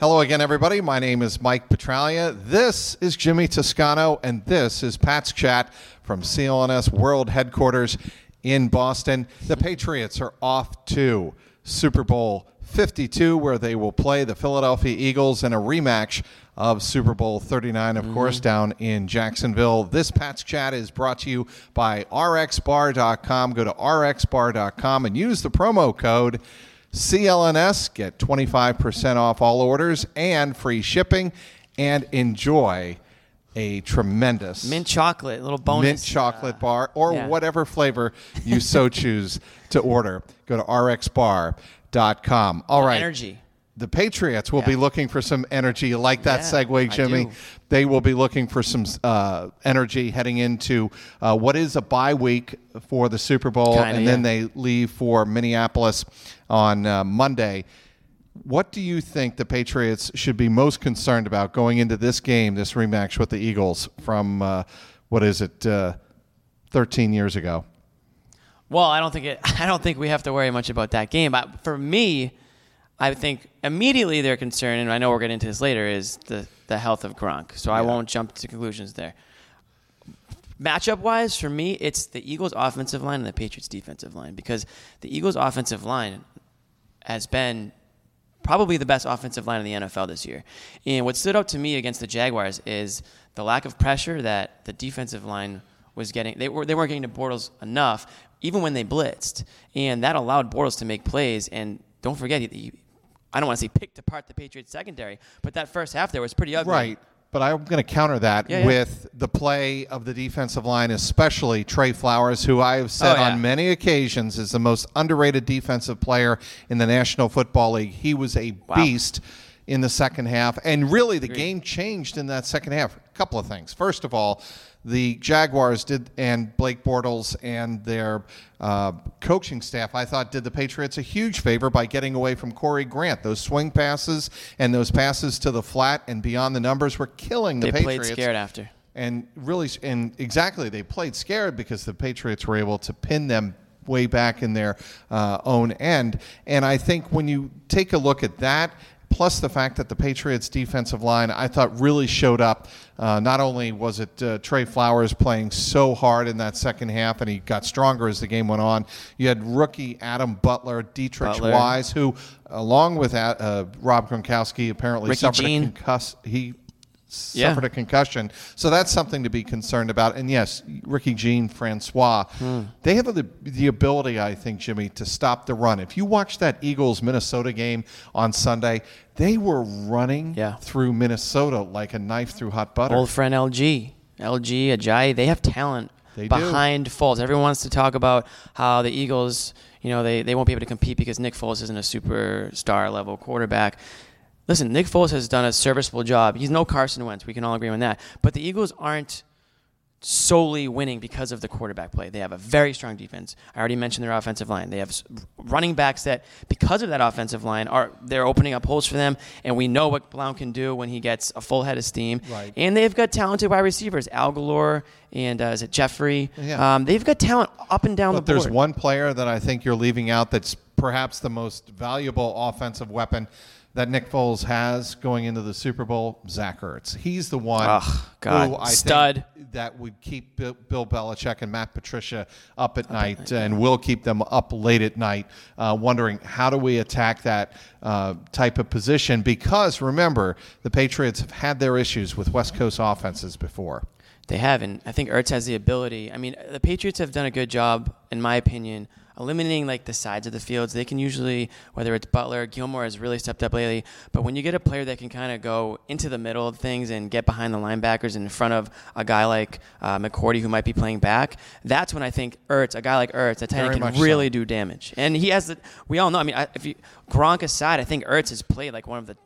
Hello again, everybody. My name is Mike Petraglia. This is Jimmy Toscano, and this is Pat's Chat from CLNS World Headquarters in Boston. The Patriots are off to Super Bowl 52, where they will play the Philadelphia Eagles in a rematch of Super Bowl 39, of course, mm-hmm. down in Jacksonville. This Pat's Chat is brought to you by RxBar.com. Go to RxBar.com and use the promo code CLNS. Get 25% off all orders and free shipping, and enjoy a tremendous Mint chocolate, little bonus. mint chocolate bar or yeah. whatever flavor you so choose to order. Go to rxbar.com. All right. Energy. The Patriots will be looking for some energy. Like that Yeah, segue, Jimmy? They will be looking for some uh, energy heading into uh, what is a bye week for the Super Bowl, Kinda, and then they leave for Minneapolis on uh, Monday. What do you think the Patriots should be most concerned about going into this game, this rematch with the Eagles from uh, what is it, uh, 13 years ago? Well, I don't think it. I don't think we have to worry much about that game. But for me, I think immediately their concern, and I know we're getting into this later, is the the health of Gronk. So I won't jump to conclusions there. Matchup wise, for me, it's the Eagles' offensive line and the Patriots' defensive line because the Eagles' offensive line has been probably the best offensive line in the NFL this year. And what stood out to me against the Jaguars is the lack of pressure that the defensive line was getting. They were they weren't getting to Bortles enough, even when they blitzed, and that allowed Bortles to make plays. And don't forget, he, I don't want to say picked apart the Patriots secondary, but that first half there was pretty ugly. Right. But I'm going to counter that Yeah, yeah. with the play of the defensive line, especially Trey Flowers, who I have said Oh, yeah. on many occasions is the most underrated defensive player in the National Football League. He was a beast in the second half. And really, the game changed in that second half. A couple of things. First of all, the Jaguars did, and Blake Bortles and their uh, coaching staff, I thought, did the Patriots a huge favor by getting away from Corey Grant. Those swing passes and those passes to the flat and beyond the numbers were killing the They Patriots. played scared after. And really, and exactly, they played scared because the Patriots were able to pin them way back in their uh, own end. And I think when you take a look at that, plus the fact that the Patriots' defensive line, I thought really showed up. Uh, not only was it uh, Trey Flowers playing so hard in that second half, and he got stronger as the game went on. You had rookie Adam Butler, Deatrich Butler. Wise, who, along with uh, Rob Gronkowski, apparently Ricky suffered Jean. a concuss. He Yeah. suffered a concussion. So that's something to be concerned about. And yes, Ricky Jean Francois, Hmm. they have the, the ability, I think, Jimmy, to stop the run. If you watch that Eagles Minnesota game on Sunday, they were running Yeah. through Minnesota like a knife through hot butter. Old friend LG, LG, Ajayi, they have talent They do. behind Foles. Everyone wants to talk about how the Eagles, you know, they, they won't be able to compete because Nick Foles isn't a superstar level quarterback. Listen, Nick Foles has done a serviceable job. He's no Carson Wentz. We can all agree on that. But the Eagles aren't solely winning because of the quarterback play. They have a very strong defense. I already mentioned their offensive line. They have running backs that, because of that offensive line, are they're opening up holes for them. And we know what Blount can do when he gets a full head of steam. Right. And they've got talented wide receivers, Al Galore and uh, is it Jeffery? Yeah. Um, they've got talent up and down But the board. there's one player that I think you're leaving out that's perhaps the most valuable offensive weapon that Nick Foles has going into the Super Bowl, Zach Ertz. He's the one Ugh, God. who I Stud. think that would keep Bill Bill Belichick and Matt Patricia up at night and will keep them up late at night, uh, wondering how do we attack that uh, type of position? Because remember, the Patriots have had their issues with West Coast offenses before. They have, and I think Ertz has the ability. I mean, the Patriots have done a good job, in my opinion, eliminating like the sides of the fields. They can usually, whether it's Butler, Gilmore has really stepped up lately. But when you get a player that can kind of go into the middle of things and get behind the linebackers in front of a guy like uh, McCourty who might be playing back, that's when I think Ertz, a guy like Ertz, a tight end can really so. do damage. And he has the. We all know. I mean, if you Gronk aside, I think Ertz has played like one of the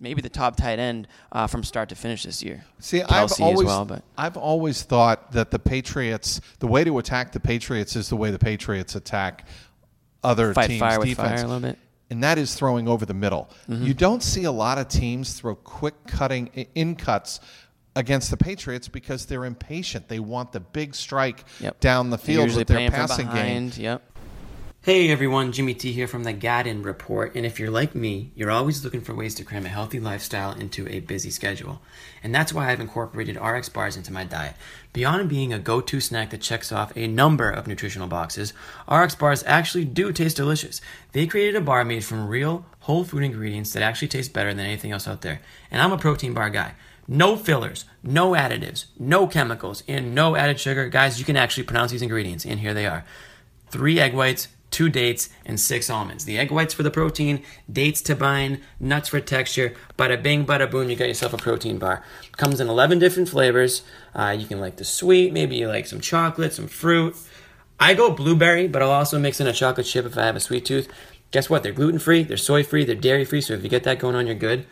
maybe the top tight end uh, from start to finish this year. See, Kelce I've always, well. I've always thought that the Patriots, the way to attack the Patriots is the way the Patriots attack other Fight teams' fire defense. With fire a little bit. And that is throwing over the middle. Mm-hmm. You don't see a lot of teams throw quick cutting in cuts against the Patriots because they're impatient. They want the big strike yep. down the field with their passing game. Yep. Hey everyone, Jimmy T here from the Garden Report. And if you're like me, you're always looking for ways to cram a healthy lifestyle into a busy schedule. And that's why I've incorporated RX bars into my diet. Beyond being a go to snack that checks off a number of nutritional boxes, RX bars actually do taste delicious. They created a bar made from real, whole food ingredients that actually taste better than anything else out there. And I'm a protein bar guy. No fillers, no additives, no chemicals, and no added sugar. Guys, you can actually pronounce these ingredients, and here they are three egg whites two dates, and six almonds. The egg whites for the protein, dates to bind, nuts for texture. Bada bing, bada boom, you got yourself a protein bar. Comes in 11 different flavors. Uh, you can like the sweet, maybe you like some chocolate, some fruit. I go blueberry, but I'll also mix in a chocolate chip if I have a sweet tooth. Guess what? They're gluten free, they're soy free, they're dairy free, so if you get that going on, you're good.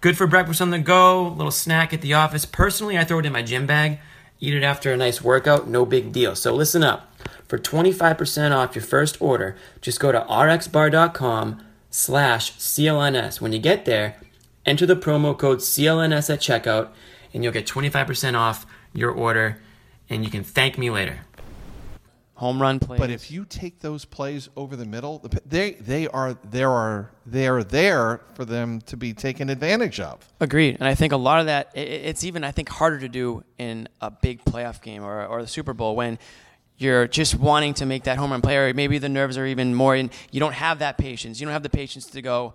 Good for breakfast on the go, little snack at the office. Personally, I throw it in my gym bag, eat it after a nice workout, no big deal. So listen up. For 25% off your first order, just go to rxbar.com slash CLNS. When you get there, enter the promo code CLNS at checkout, and you'll get 25% off your order, and you can thank me later. Home run plays. But if you take those plays over the middle, they they are there are they are there for them to be taken advantage of. Agreed, and I think a lot of that it's even I think harder to do in a big playoff game or or the Super Bowl when you're just wanting to make that home run play, or maybe the nerves are even more, and you don't have that patience. You don't have the patience to go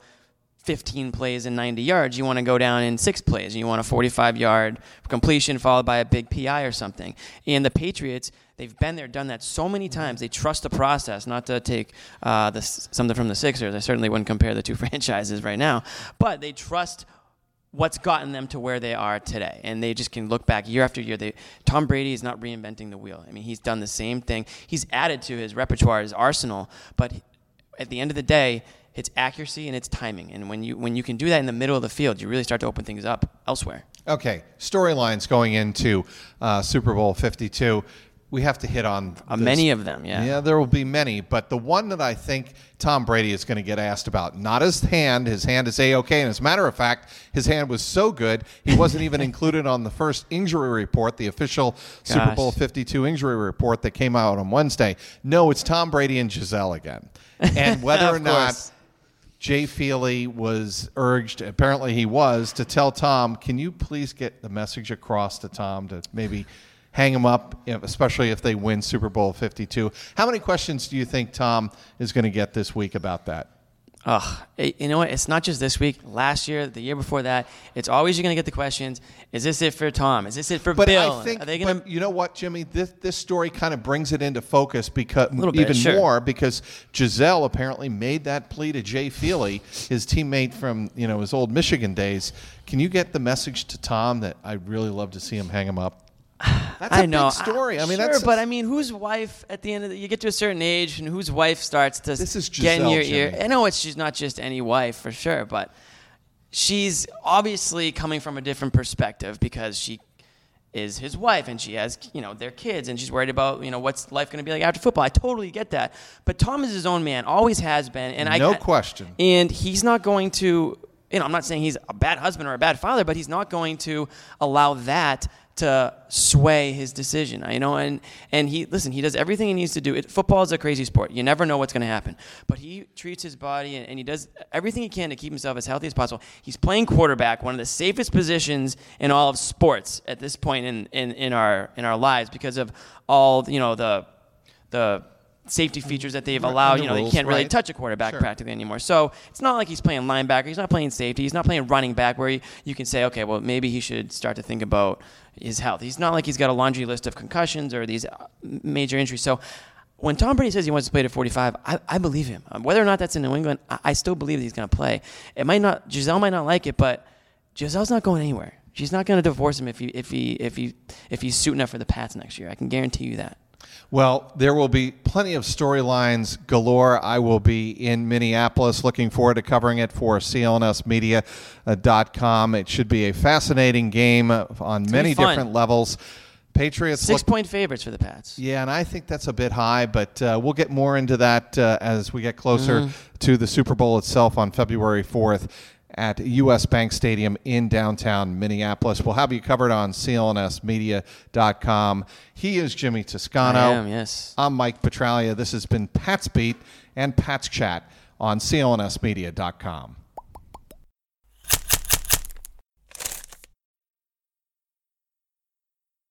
15 plays and 90 yards. You want to go down in six plays, and you want a 45 yard completion followed by a big PI or something. And the Patriots, they've been there, done that so many times. They trust the process, not to take uh, the, something from the Sixers. I certainly wouldn't compare the two franchises right now, but they trust what's gotten them to where they are today. And they just can look back year after year. They, Tom Brady is not reinventing the wheel. I mean, he's done the same thing. He's added to his repertoire, his arsenal, but at the end of the day, it's accuracy and it's timing. And when you when you can do that in the middle of the field, you really start to open things up elsewhere. Okay, storylines going into uh, Super Bowl 52 we have to hit on uh, many of them. Yeah, yeah, there will be many, but the one that I think Tom Brady is going to get asked about, not his hand. His hand is a okay, and as a matter of fact, his hand was so good he wasn't even included on the first injury report, the official Gosh. Super Bowl Fifty Two injury report that came out on Wednesday. No, it's Tom Brady and Gisele again, and whether or not. Jay Feely was urged, apparently he was, to tell Tom, can you please get the message across to Tom to maybe hang them up, especially if they win Super Bowl 52. How many questions do you think Tom is going to get this week about that? Oh, you know what? It's not just this week. Last year, the year before that, it's always you're going to get the questions: Is this it for Tom? Is this it for but Bill? I think, Are they gonna... you know what, Jimmy? This this story kind of brings it into focus because bit, even sure. more because Gisele apparently made that plea to Jay Feely, his teammate from you know his old Michigan days. Can you get the message to Tom that I'd really love to see him hang him up? That's a I know. big story. I mean, sure, that's but I mean, whose wife at the end of the you get to a certain age and whose wife starts to this is get in your Jimmy. ear. I know it's she's not just any wife for sure, but she's obviously coming from a different perspective because she is his wife and she has you know their kids and she's worried about you know what's life going to be like after football. I totally get that, but Tom is his own man, always has been, and no I no question. And he's not going to. You know, I'm not saying he's a bad husband or a bad father, but he's not going to allow that to sway his decision. You know, and and he listen. He does everything he needs to do. It, football is a crazy sport. You never know what's going to happen. But he treats his body and, and, he does everything he can to keep himself as healthy as possible. He's playing quarterback, one of the safest positions in all of sports at this point in in, in our in our lives because of all you know the the safety features that they've allowed. You know, rules, you can't really right. touch a quarterback sure. practically anymore. So it's not like he's playing linebacker. He's not playing safety. He's not playing running back where you, you can say, okay, well, maybe he should start to think about his health. He's not like he's got a laundry list of concussions or these uh, major injuries. So when Tom Brady says he wants to play to 45, I, I believe him. Um, whether or not that's in New England, I, I still believe that he's going to play. It might not, Gisele might not like it, but Gisele's not going anywhere. She's not going to divorce him if he if he if he if he's suiting up for the Pats next year. I can guarantee you that. Well, there will be plenty of storylines galore. I will be in Minneapolis looking forward to covering it for clnsmedia.com. It should be a fascinating game on many different levels. Patriots Six look- point favorites for the Pats. Yeah, and I think that's a bit high, but uh, we'll get more into that uh, as we get closer to the Super Bowl itself on February 4th at US Bank Stadium in downtown Minneapolis. We'll have you covered on clnsmedia.com. He is Jimmy Toscano. I am, yes. I'm Mike Petraglia. This has been Pat's Beat and Pat's Chat on clnsmedia.com.